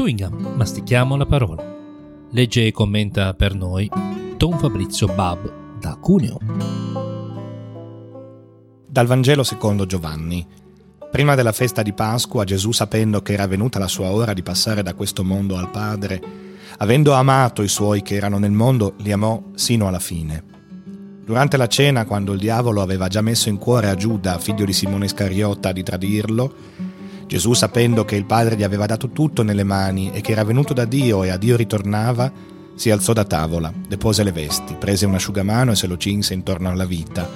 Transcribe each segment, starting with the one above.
Chewing gum, mastichiamo la parola. Legge e commenta per noi Don Fabrizio Bab da Cuneo. Dal Vangelo secondo Giovanni. Prima della festa di Pasqua, Gesù, sapendo che era venuta la sua ora di passare da questo mondo al Padre, avendo amato i suoi che erano nel mondo, li amò sino alla fine. Durante la cena, quando il diavolo aveva già messo in cuore a Giuda, figlio di Simone Iscariota, di tradirlo, Gesù, sapendo che il Padre gli aveva dato tutto nelle mani e che era venuto da Dio e a Dio ritornava, si alzò da tavola, depose le vesti, prese un asciugamano e se lo cinse intorno alla vita.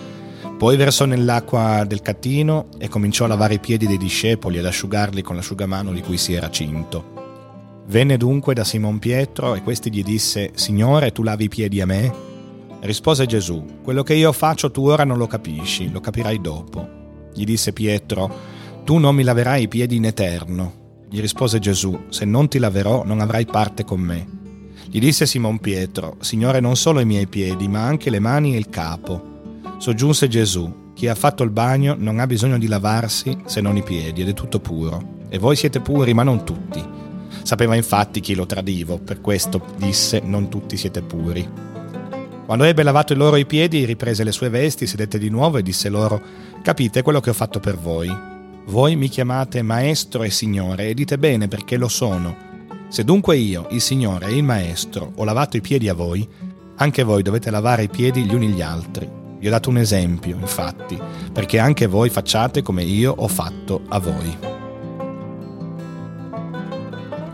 Poi versò nell'acqua del catino e cominciò a lavare i piedi dei discepoli ed asciugarli con l'asciugamano di cui si era cinto. Venne dunque da Simon Pietro e questi gli disse, Signore, tu lavi i piedi a me? Rispose Gesù, quello che io faccio tu ora non lo capisci, lo capirai dopo. Gli disse Pietro, tu non mi laverai i piedi in eterno. Gli rispose Gesù, se non ti laverò non avrai parte con me. Gli disse Simon Pietro, Signore non solo i miei piedi, ma anche le mani e il capo. Soggiunse Gesù, chi ha fatto il bagno non ha bisogno di lavarsi se non i piedi ed è tutto puro. E voi siete puri, ma non tutti. Sapeva infatti chi lo tradivo, per questo disse non tutti siete puri. Quando ebbe lavato loro i piedi, riprese le sue vesti, sedette di nuovo e disse loro, capite quello che ho fatto per voi voi mi chiamate Maestro e Signore e dite bene perché lo sono. Se dunque io, il Signore e il Maestro, ho lavato i piedi a voi, anche voi dovete lavare i piedi gli uni gli altri. Vi ho dato un esempio, infatti, perché anche voi facciate come io ho fatto a voi.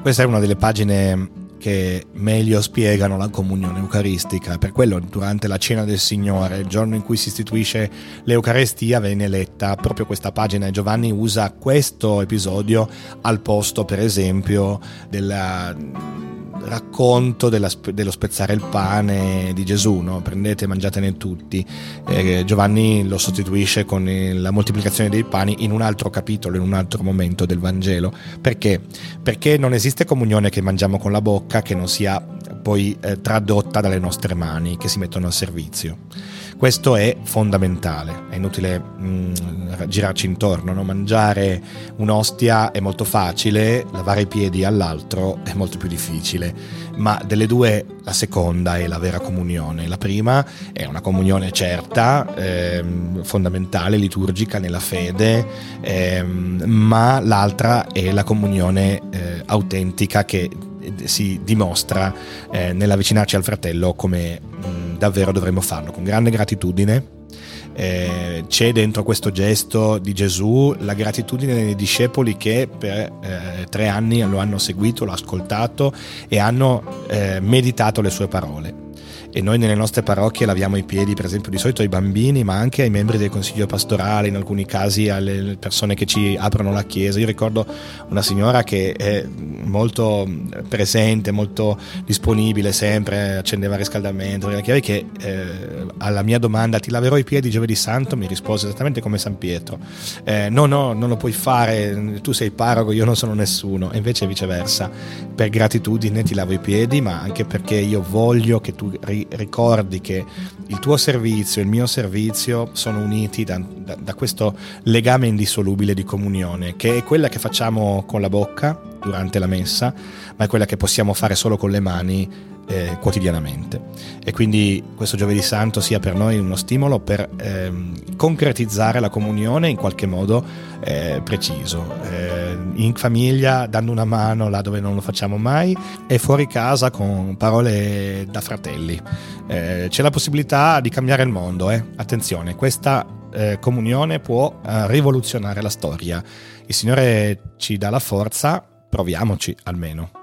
Questa è una delle pagine che meglio spiegano la comunione eucaristica. Per quello durante la cena del Signore, il giorno in cui si istituisce l'Eucarestia, venne letta proprio questa pagina e Giovanni usa questo episodio al posto, per esempio, della racconto della, dello spezzare il pane di Gesù, no? prendete e mangiatene tutti. Eh, Giovanni lo sostituisce con la moltiplicazione dei pani in un altro capitolo, in un altro momento del Vangelo. Perché? Perché non esiste comunione che mangiamo con la bocca che non sia poi eh, tradotta dalle nostre mani che si mettono al servizio. Questo è fondamentale, è inutile mh, mm, girarci intorno, no? mangiare un'ostia è molto facile, lavare i piedi all'altro è molto più difficile, ma delle due la seconda è la vera comunione, la prima è una comunione certa, ehm, fondamentale, liturgica nella fede, ehm, ma l'altra è la comunione eh, autentica che si dimostra eh, nell'avvicinarci al fratello come mh, mm, davvero dovremmo farlo, con grande gratitudine. Eh, c'è dentro questo gesto di Gesù la gratitudine dei discepoli che per eh, tre anni lo hanno seguito, l'hanno ascoltato e hanno eh, meditato le sue parole e noi nelle nostre parrocchie laviamo i piedi per esempio di solito ai bambini ma anche ai membri del consiglio pastorale in alcuni casi alle persone che ci aprono la chiesa. Io ricordo una signora che è molto presente molto disponibile sempre accendeva il riscaldamento che eh, alla mia domanda ti laverò i piedi giovedì santo? mi rispose esattamente come San Pietro. Eh, no no non lo puoi fare tu sei parroco io non sono nessuno. E invece viceversa. Per gratitudine ti lavo i piedi ma anche perché io voglio che tu ricordi che il tuo servizio e il mio servizio sono uniti da, da, da questo legame indissolubile di comunione, che è quella che facciamo con la bocca durante la messa, ma è quella che possiamo fare solo con le mani eh, quotidianamente. E quindi questo giovedì santo sia per noi uno stimolo per ehm, concretizzare la comunione in qualche modo eh, preciso, eh, in famiglia dando una mano là dove non lo facciamo mai e fuori casa con parole da fratelli. Eh, c'è la possibilità di cambiare il mondo, eh. attenzione, questa eh, comunione può rivoluzionare la storia. Il Signore ci dà la forza, proviamoci almeno.